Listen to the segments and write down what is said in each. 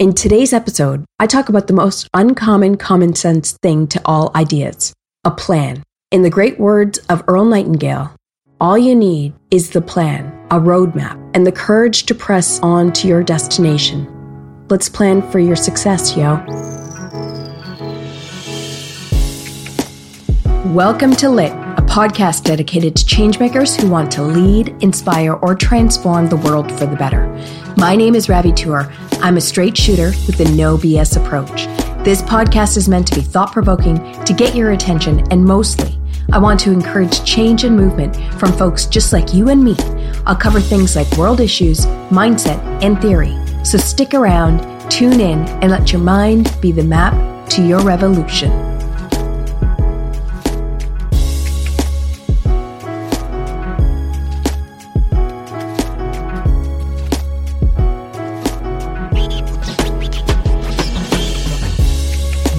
In today's episode, I talk about the most uncommon common sense thing to all ideas a plan. In the great words of Earl Nightingale, all you need is the plan, a roadmap, and the courage to press on to your destination. Let's plan for your success, yo. Welcome to Lit, podcast dedicated to changemakers who want to lead, inspire, or transform the world for the better. My name is Ravi Tour. I'm a straight shooter with the no BS approach. This podcast is meant to be thought provoking, to get your attention, and mostly, I want to encourage change and movement from folks just like you and me. I'll cover things like world issues, mindset, and theory. So stick around, tune in, and let your mind be the map to your revolution.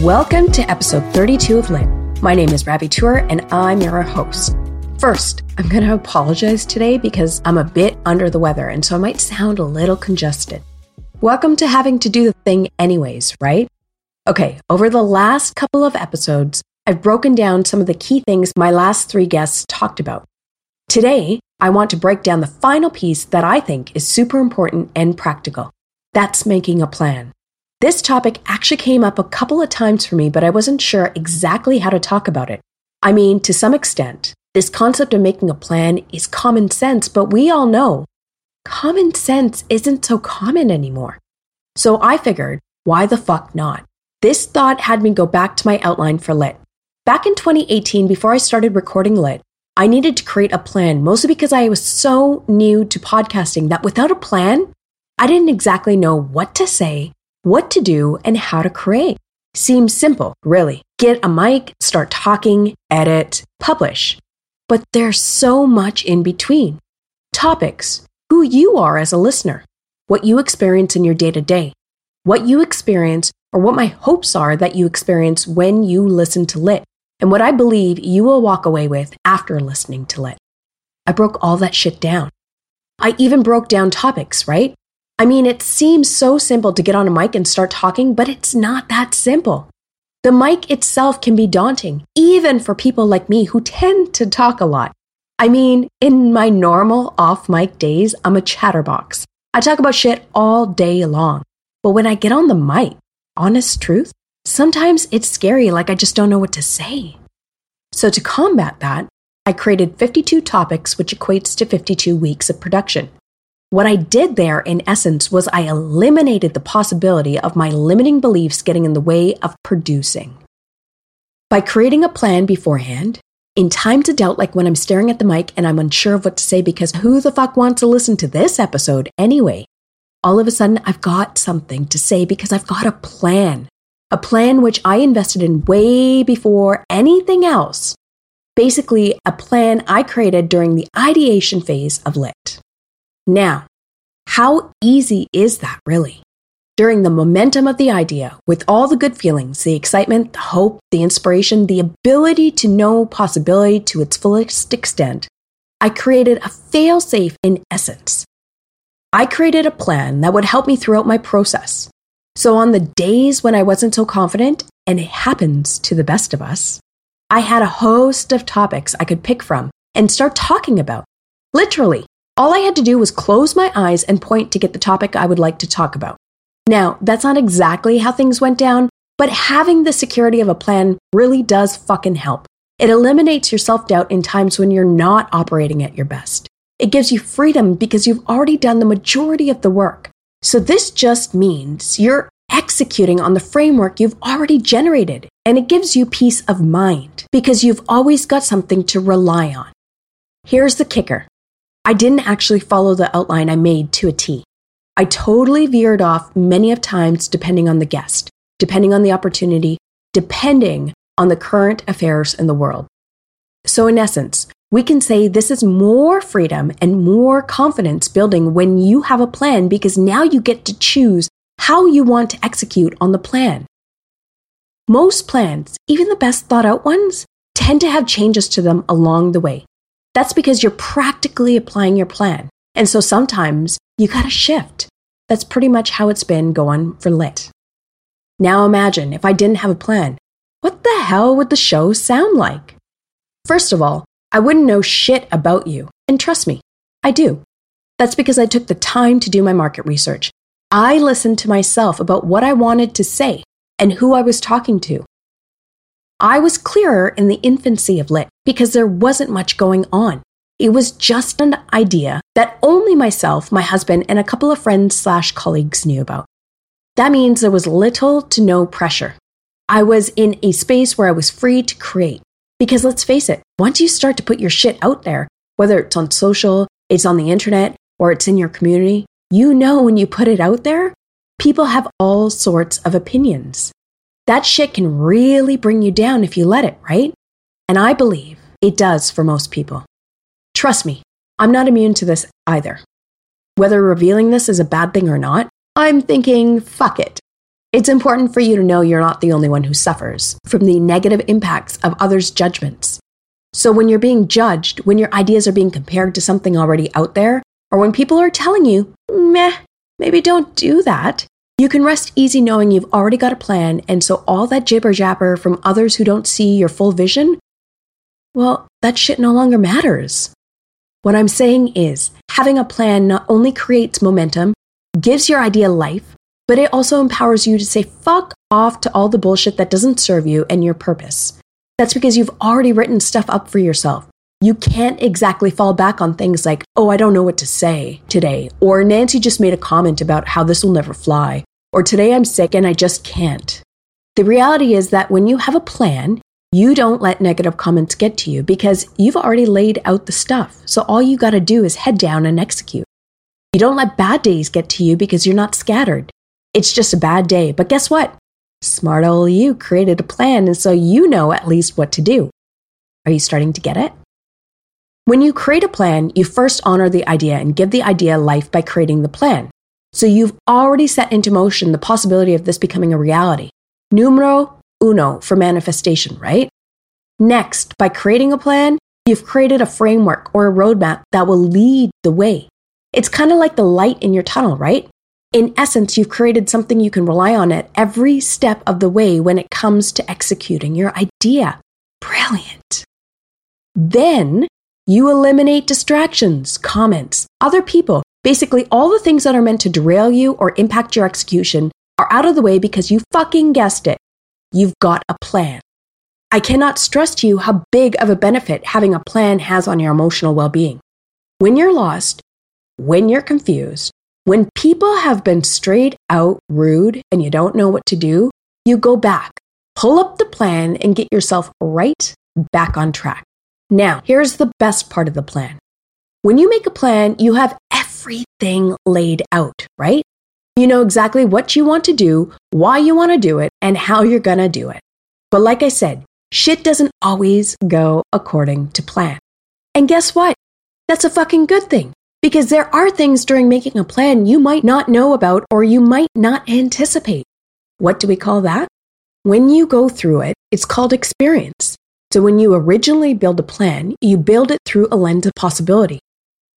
Welcome to episode 32 of Lit. My name is Ravi Tour and I'm your host. First, I'm going to apologize today because I'm a bit under the weather and so I might sound a little congested. Welcome to having to do the thing anyways, right? Okay, over the last couple of episodes, I've broken down some of the key things my last three guests talked about. Today, I want to break down the final piece that I think is super important and practical. That's making a plan. This topic actually came up a couple of times for me, but I wasn't sure exactly how to talk about it. I mean, to some extent, this concept of making a plan is common sense, but we all know common sense isn't so common anymore. So I figured, why the fuck not? This thought had me go back to my outline for Lit. Back in 2018, before I started recording Lit, I needed to create a plan, mostly because I was so new to podcasting that without a plan, I didn't exactly know what to say, what to do and how to create. Seems simple, really. Get a mic, start talking, edit, publish. But there's so much in between. Topics, who you are as a listener, what you experience in your day to day, what you experience, or what my hopes are that you experience when you listen to Lit, and what I believe you will walk away with after listening to Lit. I broke all that shit down. I even broke down topics, right? I mean, it seems so simple to get on a mic and start talking, but it's not that simple. The mic itself can be daunting, even for people like me who tend to talk a lot. I mean, in my normal off mic days, I'm a chatterbox. I talk about shit all day long. But when I get on the mic, honest truth, sometimes it's scary, like I just don't know what to say. So, to combat that, I created 52 topics, which equates to 52 weeks of production. What I did there, in essence, was I eliminated the possibility of my limiting beliefs getting in the way of producing. By creating a plan beforehand, in times of doubt, like when I'm staring at the mic and I'm unsure of what to say because who the fuck wants to listen to this episode anyway? All of a sudden, I've got something to say because I've got a plan. A plan which I invested in way before anything else. Basically, a plan I created during the ideation phase of Lit. Now, how easy is that really? During the momentum of the idea, with all the good feelings, the excitement, the hope, the inspiration, the ability to know possibility to its fullest extent, I created a fail-safe in essence. I created a plan that would help me throughout my process. So on the days when I wasn't so confident, and it happens to the best of us, I had a host of topics I could pick from and start talking about. Literally, all I had to do was close my eyes and point to get the topic I would like to talk about. Now, that's not exactly how things went down, but having the security of a plan really does fucking help. It eliminates your self doubt in times when you're not operating at your best. It gives you freedom because you've already done the majority of the work. So, this just means you're executing on the framework you've already generated, and it gives you peace of mind because you've always got something to rely on. Here's the kicker I didn't actually follow the outline I made to a T. I totally veered off many of times depending on the guest, depending on the opportunity, depending on the current affairs in the world. So, in essence, we can say this is more freedom and more confidence building when you have a plan because now you get to choose how you want to execute on the plan. Most plans, even the best thought out ones, tend to have changes to them along the way. That's because you're practically applying your plan. And so sometimes you got to shift. that's pretty much how it's been going for lit. Now imagine if I didn't have a plan. What the hell would the show sound like? First of all, I wouldn't know shit about you. And trust me, I do. That's because I took the time to do my market research. I listened to myself about what I wanted to say and who I was talking to. I was clearer in the infancy of Lit because there wasn't much going on. It was just an idea that only myself, my husband, and a couple of friends slash colleagues knew about. That means there was little to no pressure. I was in a space where I was free to create. Because let's face it, once you start to put your shit out there, whether it's on social, it's on the internet, or it's in your community, you know when you put it out there, people have all sorts of opinions. That shit can really bring you down if you let it, right? And I believe it does for most people. Trust me, I'm not immune to this either. Whether revealing this is a bad thing or not, I'm thinking, fuck it. It's important for you to know you're not the only one who suffers from the negative impacts of others' judgments. So when you're being judged, when your ideas are being compared to something already out there, or when people are telling you, meh, maybe don't do that, you can rest easy knowing you've already got a plan, and so all that jibber jabber from others who don't see your full vision, well, that shit no longer matters. What I'm saying is, having a plan not only creates momentum, gives your idea life, but it also empowers you to say fuck off to all the bullshit that doesn't serve you and your purpose. That's because you've already written stuff up for yourself. You can't exactly fall back on things like, oh, I don't know what to say today, or Nancy just made a comment about how this will never fly, or today I'm sick and I just can't. The reality is that when you have a plan, you don't let negative comments get to you because you've already laid out the stuff. So all you got to do is head down and execute. You don't let bad days get to you because you're not scattered. It's just a bad day. But guess what? Smart old you created a plan, and so you know at least what to do. Are you starting to get it? When you create a plan, you first honor the idea and give the idea life by creating the plan. So you've already set into motion the possibility of this becoming a reality. Numero uno for manifestation, right? Next, by creating a plan, you've created a framework or a roadmap that will lead the way. It's kind of like the light in your tunnel, right? In essence, you've created something you can rely on at every step of the way when it comes to executing your idea. Brilliant. Then you eliminate distractions, comments, other people. Basically, all the things that are meant to derail you or impact your execution are out of the way because you fucking guessed it. You've got a plan. I cannot stress to you how big of a benefit having a plan has on your emotional well being. When you're lost, when you're confused, when people have been straight out rude and you don't know what to do, you go back, pull up the plan, and get yourself right back on track. Now, here's the best part of the plan. When you make a plan, you have everything laid out, right? You know exactly what you want to do, why you want to do it, and how you're going to do it. But like I said, shit doesn't always go according to plan. And guess what? That's a fucking good thing. Because there are things during making a plan you might not know about or you might not anticipate. What do we call that? When you go through it, it's called experience. So when you originally build a plan, you build it through a lens of possibility.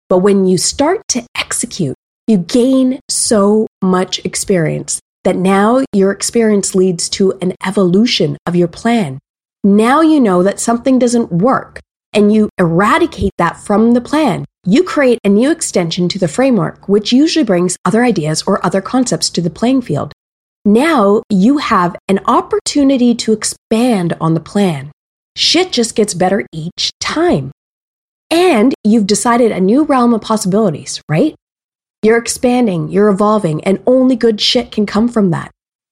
But when you start to execute, you gain so much experience that now your experience leads to an evolution of your plan. Now you know that something doesn't work and you eradicate that from the plan. You create a new extension to the framework, which usually brings other ideas or other concepts to the playing field. Now you have an opportunity to expand on the plan. Shit just gets better each time. And you've decided a new realm of possibilities, right? You're expanding, you're evolving, and only good shit can come from that.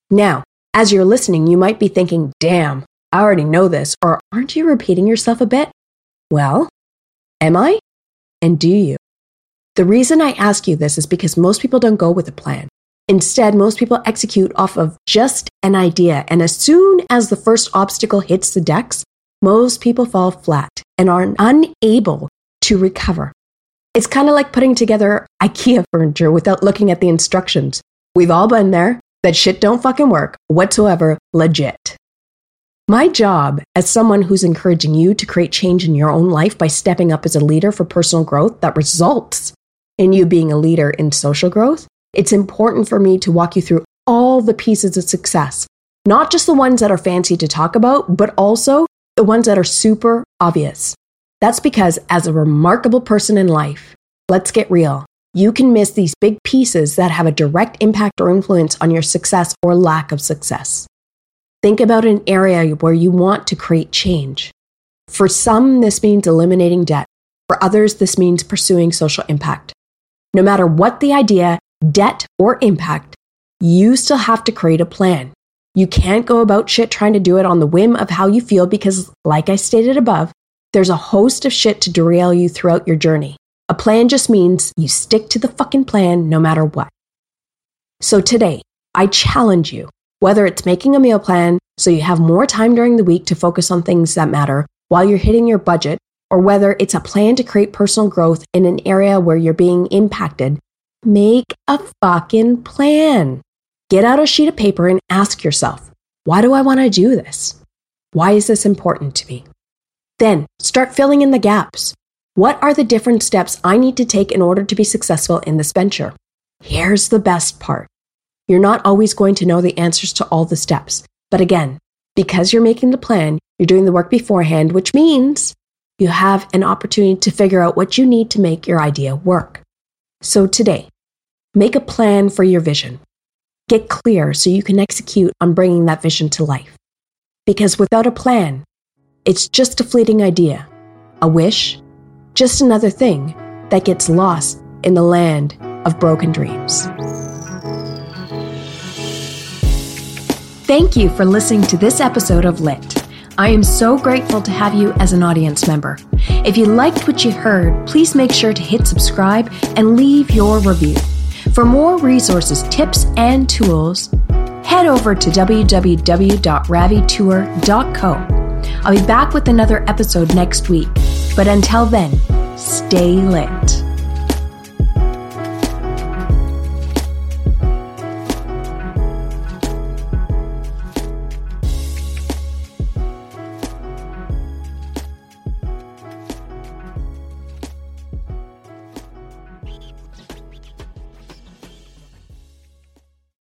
Now, as you're listening, you might be thinking, damn, I already know this, or aren't you repeating yourself a bit? Well, am I? And do you? The reason I ask you this is because most people don't go with a plan. Instead, most people execute off of just an idea. And as soon as the first obstacle hits the decks, most people fall flat and are unable to recover. It's kind of like putting together IKEA furniture without looking at the instructions. We've all been there. That shit don't fucking work whatsoever, legit. My job as someone who's encouraging you to create change in your own life by stepping up as a leader for personal growth that results in you being a leader in social growth it's important for me to walk you through all the pieces of success, not just the ones that are fancy to talk about, but also the ones that are super obvious. That's because as a remarkable person in life, let's get real. You can miss these big pieces that have a direct impact or influence on your success or lack of success. Think about an area where you want to create change. For some, this means eliminating debt. For others, this means pursuing social impact. No matter what the idea, debt, or impact, you still have to create a plan. You can't go about shit trying to do it on the whim of how you feel because, like I stated above, there's a host of shit to derail you throughout your journey. A plan just means you stick to the fucking plan no matter what. So today, I challenge you, whether it's making a meal plan so you have more time during the week to focus on things that matter while you're hitting your budget, or whether it's a plan to create personal growth in an area where you're being impacted, make a fucking plan. Get out a sheet of paper and ask yourself, why do I want to do this? Why is this important to me? Then start filling in the gaps. What are the different steps I need to take in order to be successful in this venture? Here's the best part. You're not always going to know the answers to all the steps. But again, because you're making the plan, you're doing the work beforehand, which means you have an opportunity to figure out what you need to make your idea work. So today, make a plan for your vision. Get clear so you can execute on bringing that vision to life. Because without a plan, it's just a fleeting idea, a wish, just another thing that gets lost in the land of broken dreams. Thank you for listening to this episode of Lit. I am so grateful to have you as an audience member. If you liked what you heard, please make sure to hit subscribe and leave your review. For more resources, tips, and tools, head over to www.ravitour.co. I'll be back with another episode next week. But until then, stay lit.